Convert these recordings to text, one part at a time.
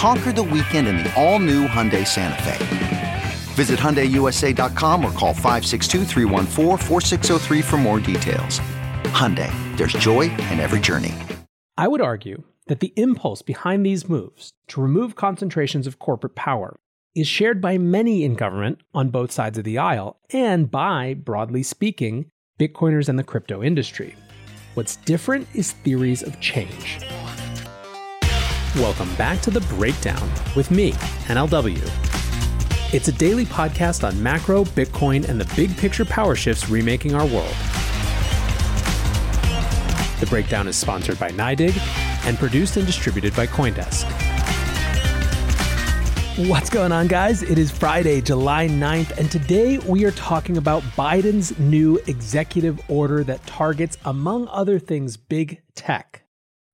Conquer the weekend in the all-new Hyundai Santa Fe. Visit HyundaiUSA.com or call 562 for more details. Hyundai, there's joy in every journey. I would argue that the impulse behind these moves to remove concentrations of corporate power is shared by many in government on both sides of the aisle and by, broadly speaking, Bitcoiners and the crypto industry. What's different is theories of change. Welcome back to The Breakdown with me, NLW. It's a daily podcast on macro, Bitcoin, and the big picture power shifts remaking our world. The Breakdown is sponsored by NYDIG and produced and distributed by Coindesk. What's going on, guys? It is Friday, July 9th, and today we are talking about Biden's new executive order that targets, among other things, big tech.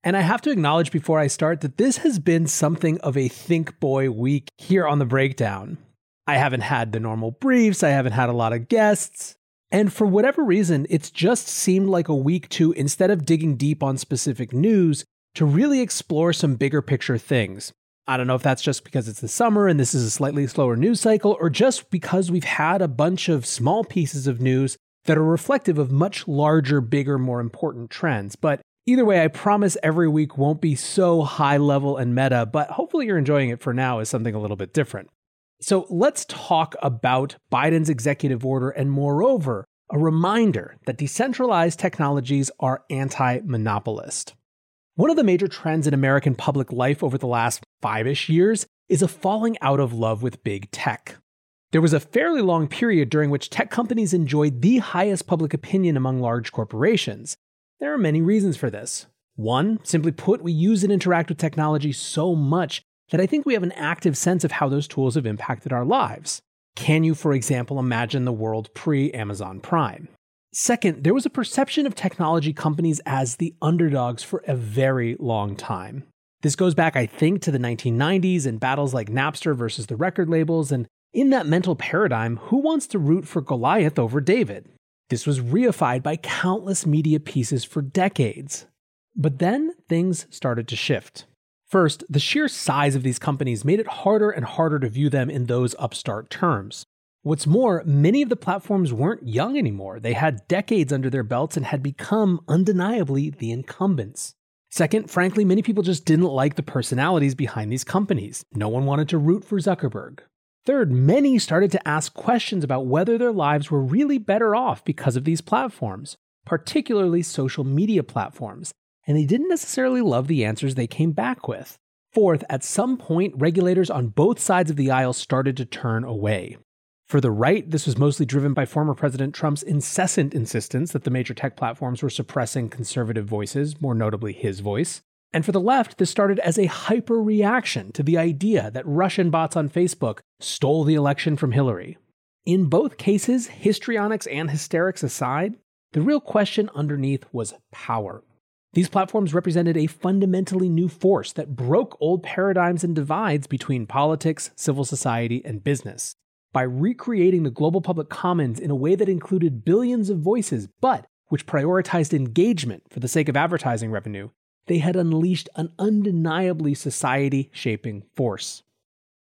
And I have to acknowledge before I start that this has been something of a Think Boy week here on the breakdown. I haven't had the normal briefs, I haven't had a lot of guests. And for whatever reason, it's just seemed like a week to, instead of digging deep on specific news, to really explore some bigger picture things. I don't know if that's just because it's the summer and this is a slightly slower news cycle, or just because we've had a bunch of small pieces of news that are reflective of much larger, bigger, more important trends. But Either way, I promise every week won't be so high level and meta, but hopefully you're enjoying it for now as something a little bit different. So let's talk about Biden's executive order and, moreover, a reminder that decentralized technologies are anti monopolist. One of the major trends in American public life over the last five ish years is a falling out of love with big tech. There was a fairly long period during which tech companies enjoyed the highest public opinion among large corporations, there are many reasons for this. One, simply put, we use and interact with technology so much that I think we have an active sense of how those tools have impacted our lives. Can you, for example, imagine the world pre Amazon Prime? Second, there was a perception of technology companies as the underdogs for a very long time. This goes back, I think, to the 1990s and battles like Napster versus the record labels. And in that mental paradigm, who wants to root for Goliath over David? This was reified by countless media pieces for decades. But then things started to shift. First, the sheer size of these companies made it harder and harder to view them in those upstart terms. What's more, many of the platforms weren't young anymore. They had decades under their belts and had become undeniably the incumbents. Second, frankly, many people just didn't like the personalities behind these companies. No one wanted to root for Zuckerberg. Third, many started to ask questions about whether their lives were really better off because of these platforms, particularly social media platforms, and they didn't necessarily love the answers they came back with. Fourth, at some point, regulators on both sides of the aisle started to turn away. For the right, this was mostly driven by former President Trump's incessant insistence that the major tech platforms were suppressing conservative voices, more notably his voice. And for the left, this started as a hyper reaction to the idea that Russian bots on Facebook stole the election from Hillary. In both cases, histrionics and hysterics aside, the real question underneath was power. These platforms represented a fundamentally new force that broke old paradigms and divides between politics, civil society, and business. By recreating the global public commons in a way that included billions of voices, but which prioritized engagement for the sake of advertising revenue, they had unleashed an undeniably society shaping force.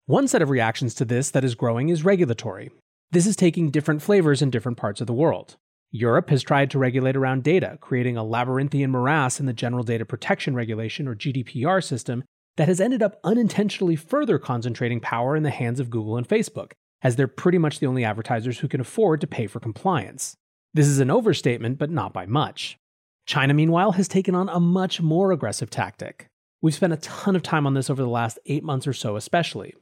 One set of reactions to this that is growing is regulatory. This is taking different flavors in different parts of the world. Europe has tried to regulate around data, creating a labyrinthian morass in the General Data Protection Regulation, or GDPR, system that has ended up unintentionally further concentrating power in the hands of Google and Facebook. as they're pretty much the only advertisers who can afford to pay for compliance. This is an overstatement, but not by much. China, meanwhile, has taken on a much more aggressive tactic. We've spent a ton of time on this over the last eight months or so, especially.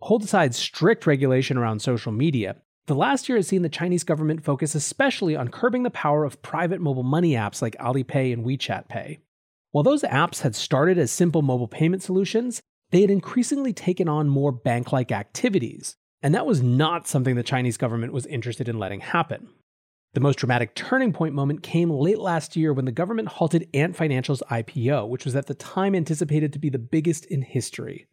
Hold aside strict regulation around social media, the last year has seen the Chinese government focus especially on curbing the power of private mobile money apps like Alipay and WeChat Pay. While those apps had started as simple mobile payment solutions, they had increasingly taken on more bank like activities, and that was not something the Chinese government was interested in letting happen. The most dramatic turning point moment came late last year when the government halted Ant Financial's IPO, which was at the time anticipated to be the biggest in history.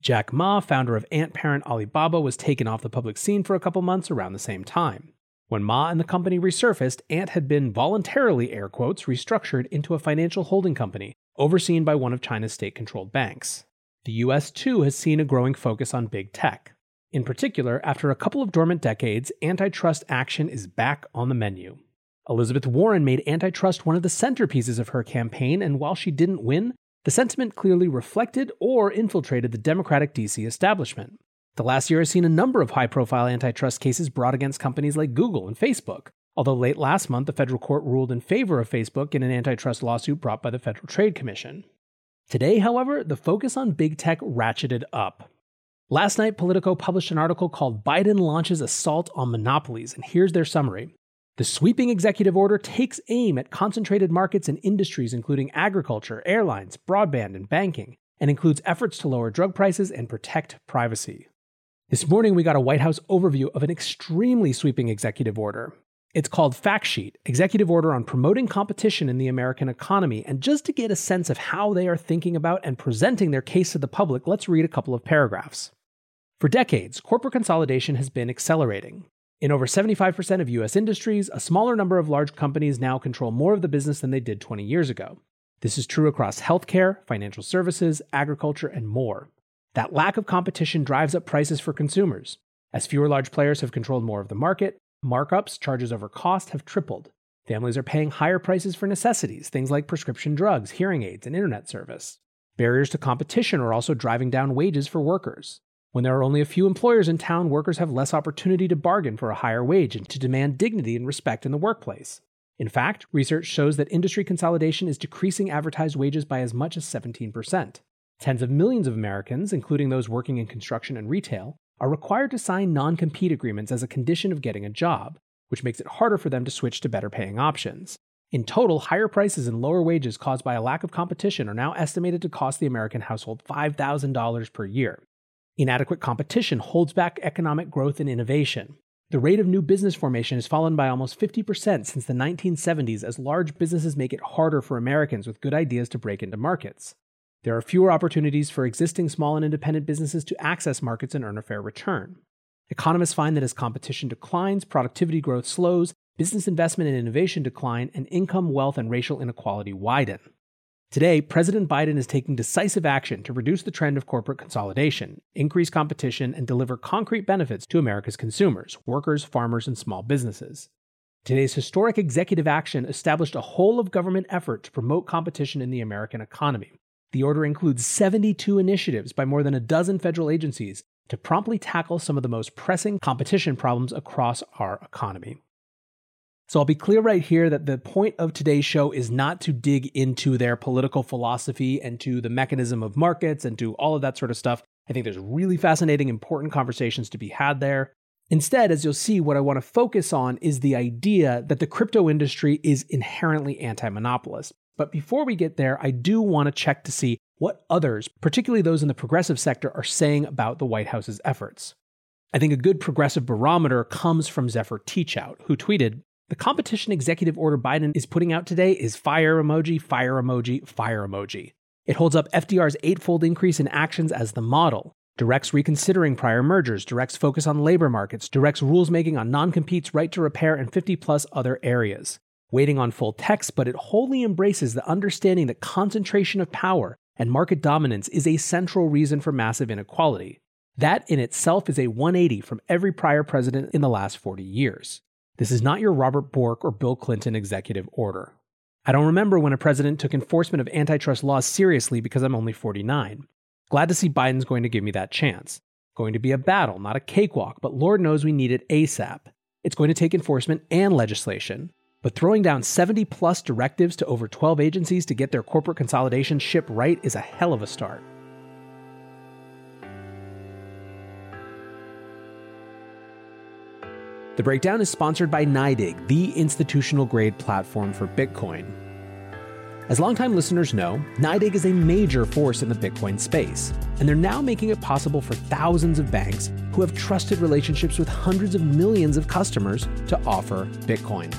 Jack Ma, founder of ant parent Alibaba, was taken off the public scene for a couple months around the same time. When Ma and the company resurfaced, Ant had been voluntarily, air quotes, restructured into a financial holding company overseen by one of China's state controlled banks. The US, too, has seen a growing focus on big tech. In particular, after a couple of dormant decades, antitrust action is back on the menu. Elizabeth Warren made antitrust one of the centerpieces of her campaign, and while she didn't win, the sentiment clearly reflected or infiltrated the Democratic DC establishment. The last year has seen a number of high profile antitrust cases brought against companies like Google and Facebook, although late last month the federal court ruled in favor of Facebook in an antitrust lawsuit brought by the Federal Trade Commission. Today, however, the focus on big tech ratcheted up. Last night, Politico published an article called Biden Launches Assault on Monopolies, and here's their summary. The sweeping executive order takes aim at concentrated markets and industries including agriculture, airlines, broadband, and banking, and includes efforts to lower drug prices and protect privacy. This morning, we got a White House overview of an extremely sweeping executive order. It's called Fact Sheet Executive Order on Promoting Competition in the American Economy. And just to get a sense of how they are thinking about and presenting their case to the public, let's read a couple of paragraphs. For decades, corporate consolidation has been accelerating. In over 75% of US industries, a smaller number of large companies now control more of the business than they did 20 years ago. This is true across healthcare, financial services, agriculture, and more. That lack of competition drives up prices for consumers. As fewer large players have controlled more of the market, markups, charges over cost have tripled. Families are paying higher prices for necessities, things like prescription drugs, hearing aids, and internet service. Barriers to competition are also driving down wages for workers. When there are only a few employers in town, workers have less opportunity to bargain for a higher wage and to demand dignity and respect in the workplace. In fact, research shows that industry consolidation is decreasing advertised wages by as much as 17%. Tens of millions of Americans, including those working in construction and retail, are required to sign non compete agreements as a condition of getting a job, which makes it harder for them to switch to better paying options. In total, higher prices and lower wages caused by a lack of competition are now estimated to cost the American household $5,000 per year. Inadequate competition holds back economic growth and innovation. The rate of new business formation has fallen by almost 50% since the 1970s as large businesses make it harder for Americans with good ideas to break into markets. There are fewer opportunities for existing small and independent businesses to access markets and earn a fair return. Economists find that as competition declines, productivity growth slows, business investment and innovation decline, and income, wealth, and racial inequality widen. Today, President Biden is taking decisive action to reduce the trend of corporate consolidation, increase competition, and deliver concrete benefits to America's consumers, workers, farmers, and small businesses. Today's historic executive action established a whole of government effort to promote competition in the American economy. The order includes 72 initiatives by more than a dozen federal agencies to promptly tackle some of the most pressing competition problems across our economy. So I'll be clear right here that the point of today's show is not to dig into their political philosophy and to the mechanism of markets and to all of that sort of stuff. I think there's really fascinating, important conversations to be had there. Instead, as you'll see, what I want to focus on is the idea that the crypto industry is inherently anti monopolist. But before we get there, I do want to check to see what others, particularly those in the progressive sector, are saying about the White House's efforts. I think a good progressive barometer comes from Zephyr Teachout, who tweeted the competition executive order Biden is putting out today is fire emoji, fire emoji, fire emoji. It holds up FDR's eightfold increase in actions as the model, directs reconsidering prior mergers, directs focus on labor markets, directs rules making on non competes, right to repair, and 50 plus other areas. Waiting on full text, but it wholly embraces the understanding that concentration of power and market dominance is a central reason for massive inequality. That in itself is a 180 from every prior president in the last 40 years. This is not your Robert Bork or Bill Clinton executive order. I don't remember when a president took enforcement of antitrust laws seriously because I'm only 49. Glad to see Biden's going to give me that chance. Going to be a battle, not a cakewalk, but Lord knows we need it ASAP. It's going to take enforcement and legislation. But throwing down 70 plus directives to over 12 agencies to get their corporate consolidation ship right is a hell of a start. The breakdown is sponsored by NYDIG, the institutional grade platform for Bitcoin. As longtime listeners know, NYDIG is a major force in the Bitcoin space, and they're now making it possible for thousands of banks who have trusted relationships with hundreds of millions of customers to offer Bitcoin.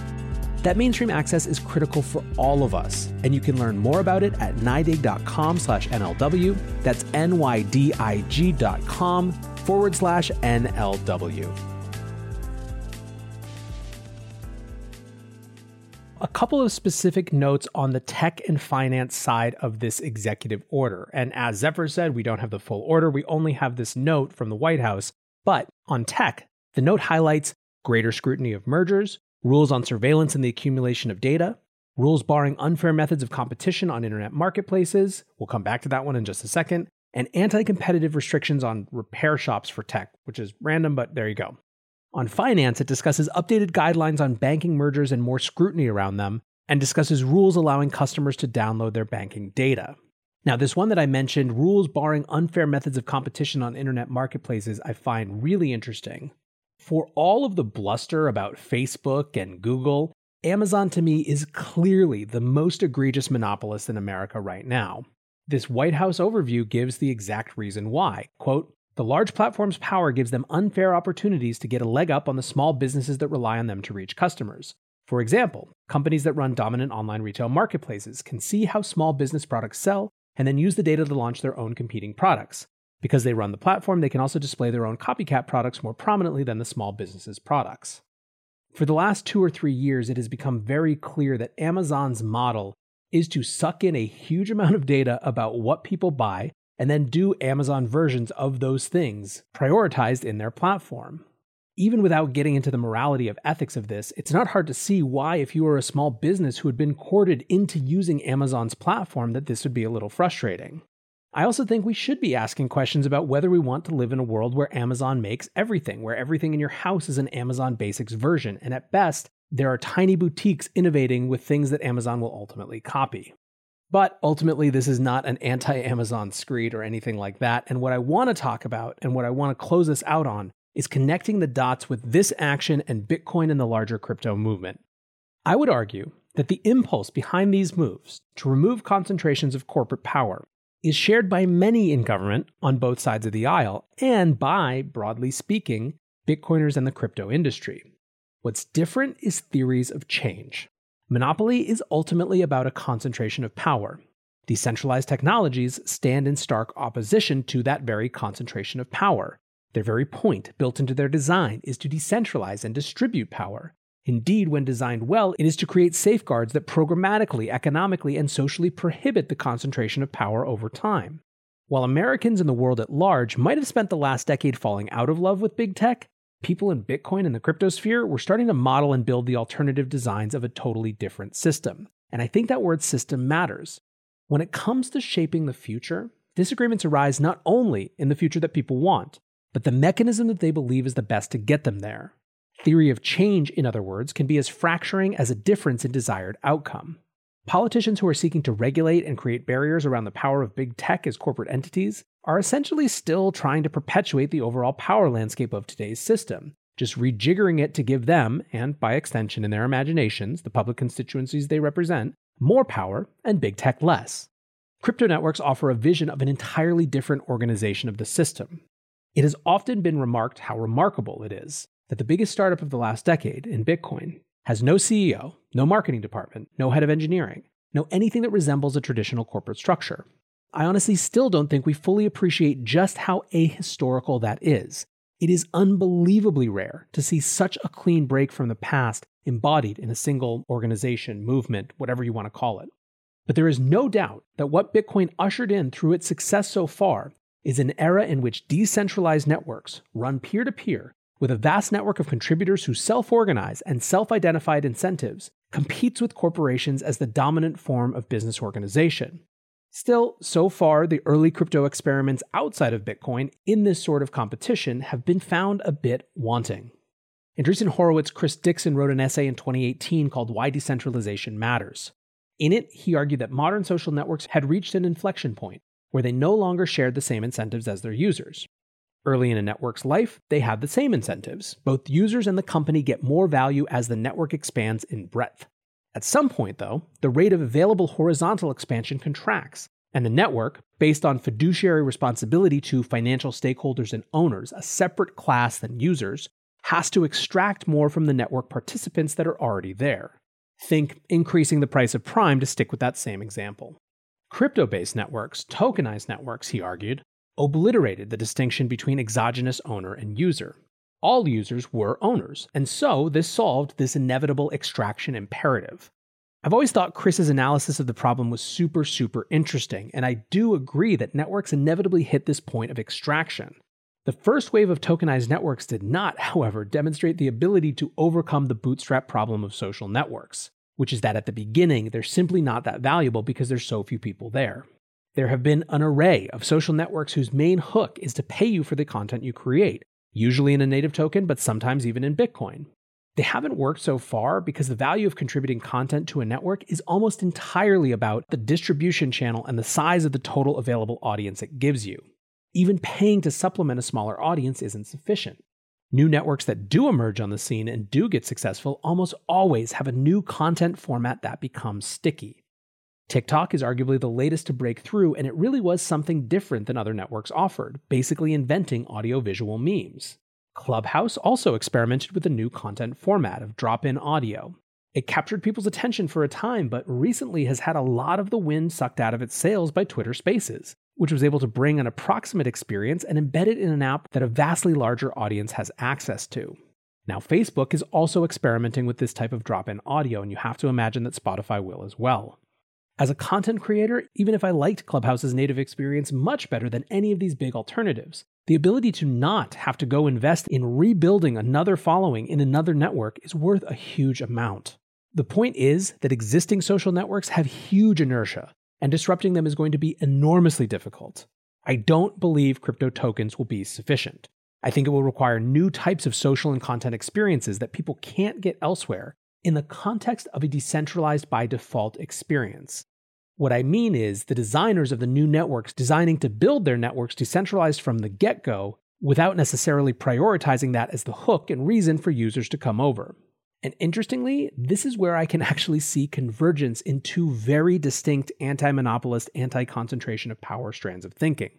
That mainstream access is critical for all of us, and you can learn more about it at nydig.com slash NLW. That's N-Y-D-I-G dot com forward slash NLW. A couple of specific notes on the tech and finance side of this executive order. And as Zephyr said, we don't have the full order, we only have this note from the White House. But on tech, the note highlights greater scrutiny of mergers, rules on surveillance and the accumulation of data, rules barring unfair methods of competition on internet marketplaces. We'll come back to that one in just a second. And anti competitive restrictions on repair shops for tech, which is random, but there you go. On finance, it discusses updated guidelines on banking mergers and more scrutiny around them, and discusses rules allowing customers to download their banking data. Now, this one that I mentioned, rules barring unfair methods of competition on internet marketplaces, I find really interesting. For all of the bluster about Facebook and Google, Amazon to me is clearly the most egregious monopolist in America right now. This White House overview gives the exact reason why. Quote, the large platform's power gives them unfair opportunities to get a leg up on the small businesses that rely on them to reach customers. For example, companies that run dominant online retail marketplaces can see how small business products sell and then use the data to launch their own competing products. Because they run the platform, they can also display their own copycat products more prominently than the small business's products. For the last two or three years, it has become very clear that Amazon's model is to suck in a huge amount of data about what people buy and then do Amazon versions of those things prioritized in their platform. Even without getting into the morality of ethics of this, it's not hard to see why, if you were a small business who had been courted into using Amazon's platform, that this would be a little frustrating. I also think we should be asking questions about whether we want to live in a world where Amazon makes everything, where everything in your house is an Amazon Basics version, and at best, there are tiny boutiques innovating with things that Amazon will ultimately copy. But ultimately, this is not an anti Amazon screed or anything like that. And what I want to talk about and what I want to close this out on is connecting the dots with this action and Bitcoin and the larger crypto movement. I would argue that the impulse behind these moves to remove concentrations of corporate power is shared by many in government on both sides of the aisle and by, broadly speaking, Bitcoiners and the crypto industry. What's different is theories of change. Monopoly is ultimately about a concentration of power. Decentralized technologies stand in stark opposition to that very concentration of power. Their very point, built into their design, is to decentralize and distribute power. Indeed, when designed well, it is to create safeguards that programmatically, economically, and socially prohibit the concentration of power over time. While Americans and the world at large might have spent the last decade falling out of love with big tech, people in Bitcoin and the cryptosphere were starting to model and build the alternative designs of a totally different system. And I think that word system matters. When it comes to shaping the future, disagreements arise not only in the future that people want, but the mechanism that they believe is the best to get them there. Theory of change, in other words, can be as fracturing as a difference in desired outcome. Politicians who are seeking to regulate and create barriers around the power of big tech as corporate entities are essentially still trying to perpetuate the overall power landscape of today's system, just rejiggering it to give them, and by extension in their imaginations, the public constituencies they represent, more power and big tech less. Crypto networks offer a vision of an entirely different organization of the system. It has often been remarked how remarkable it is that the biggest startup of the last decade in Bitcoin has no CEO, no marketing department, no head of engineering, no anything that resembles a traditional corporate structure. I honestly still don't think we fully appreciate just how ahistorical that is. It is unbelievably rare to see such a clean break from the past embodied in a single organization, movement, whatever you want to call it. But there is no doubt that what Bitcoin ushered in through its success so far is an era in which decentralized networks run peer to peer with a vast network of contributors who self organize and self identified incentives competes with corporations as the dominant form of business organization. Still, so far, the early crypto experiments outside of Bitcoin in this sort of competition have been found a bit wanting. Andreessen Horowitz Chris Dixon wrote an essay in 2018 called Why Decentralization Matters. In it, he argued that modern social networks had reached an inflection point where they no longer shared the same incentives as their users. Early in a network's life, they have the same incentives. Both users and the company get more value as the network expands in breadth. At some point, though, the rate of available horizontal expansion contracts, and the network, based on fiduciary responsibility to financial stakeholders and owners, a separate class than users, has to extract more from the network participants that are already there. Think increasing the price of Prime to stick with that same example. Crypto based networks, tokenized networks, he argued, obliterated the distinction between exogenous owner and user all users were owners, and so this solved this inevitable extraction imperative. I've always thought Chris's analysis of the problem was super, super interesting, and I do agree that networks inevitably hit this point of extraction. The first wave of tokenized networks did not, however, demonstrate the ability to overcome the bootstrap problem of social networks, which is that at the beginning, they're simply not that valuable because there's so few people there. There have been an array of social networks whose main hook is to pay you for the content you create, usually in a native token, but sometimes even in Bitcoin. They haven't worked so far because the value of contributing content to a network is almost entirely about the distribution channel and the size of the total available audience it gives you. Even paying to supplement a smaller audience isn't sufficient. New networks that do emerge on the scene and do get successful almost always have a new content format that becomes sticky. TikTok is arguably the latest to break through, and it really was something different than other networks offered, basically inventing audio-visual memes. Clubhouse also experimented with a new content format of drop in audio. It captured people's attention for a time, but recently has had a lot of the wind sucked out of its sails by Twitter Spaces, which was able to bring an approximate experience and embed it in an app that a vastly larger audience has access to. Now, Facebook is also experimenting with this type of drop in audio, and you have to imagine that Spotify will as well. As a content creator, even if I liked Clubhouse's native experience much better than any of these big alternatives, the ability to not have to go invest in rebuilding another following in another network is worth a huge amount. The point is that existing social networks have huge inertia, and disrupting them is going to be enormously difficult. I don't believe crypto tokens will be sufficient. I think it will require new types of social and content experiences that people can't get elsewhere in the context of a decentralized by default experience. What I mean is the designers of the new networks designing to build their networks decentralized from the get go without necessarily prioritizing that as the hook and reason for users to come over. And interestingly, this is where I can actually see convergence in two very distinct anti monopolist, anti concentration of power strands of thinking.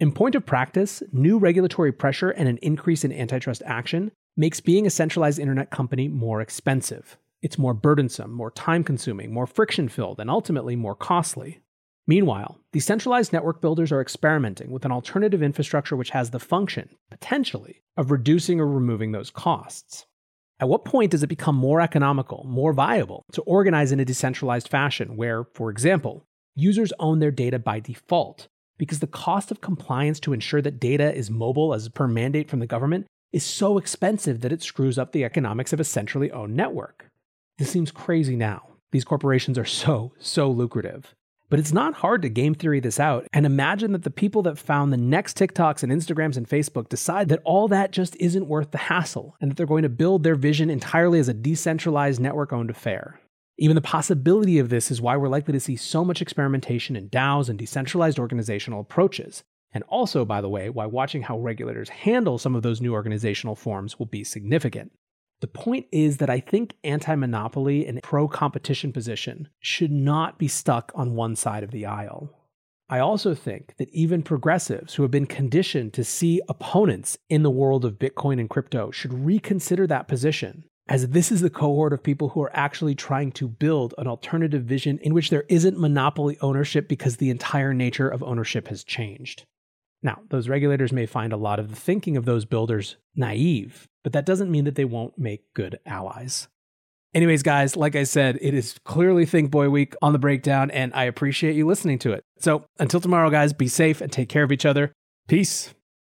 In point of practice, new regulatory pressure and an increase in antitrust action makes being a centralized internet company more expensive. It's more burdensome, more time consuming, more friction filled, and ultimately more costly. Meanwhile, decentralized network builders are experimenting with an alternative infrastructure which has the function, potentially, of reducing or removing those costs. At what point does it become more economical, more viable to organize in a decentralized fashion where, for example, users own their data by default because the cost of compliance to ensure that data is mobile as per mandate from the government is so expensive that it screws up the economics of a centrally owned network? This seems crazy now. These corporations are so, so lucrative. But it's not hard to game theory this out and imagine that the people that found the next TikToks and Instagrams and Facebook decide that all that just isn't worth the hassle and that they're going to build their vision entirely as a decentralized network owned affair. Even the possibility of this is why we're likely to see so much experimentation in DAOs and decentralized organizational approaches. And also, by the way, why watching how regulators handle some of those new organizational forms will be significant. The point is that I think anti monopoly and pro competition position should not be stuck on one side of the aisle. I also think that even progressives who have been conditioned to see opponents in the world of Bitcoin and crypto should reconsider that position, as this is the cohort of people who are actually trying to build an alternative vision in which there isn't monopoly ownership because the entire nature of ownership has changed. Now, those regulators may find a lot of the thinking of those builders naive, but that doesn't mean that they won't make good allies. Anyways, guys, like I said, it is clearly Think Boy Week on the breakdown, and I appreciate you listening to it. So until tomorrow, guys, be safe and take care of each other. Peace.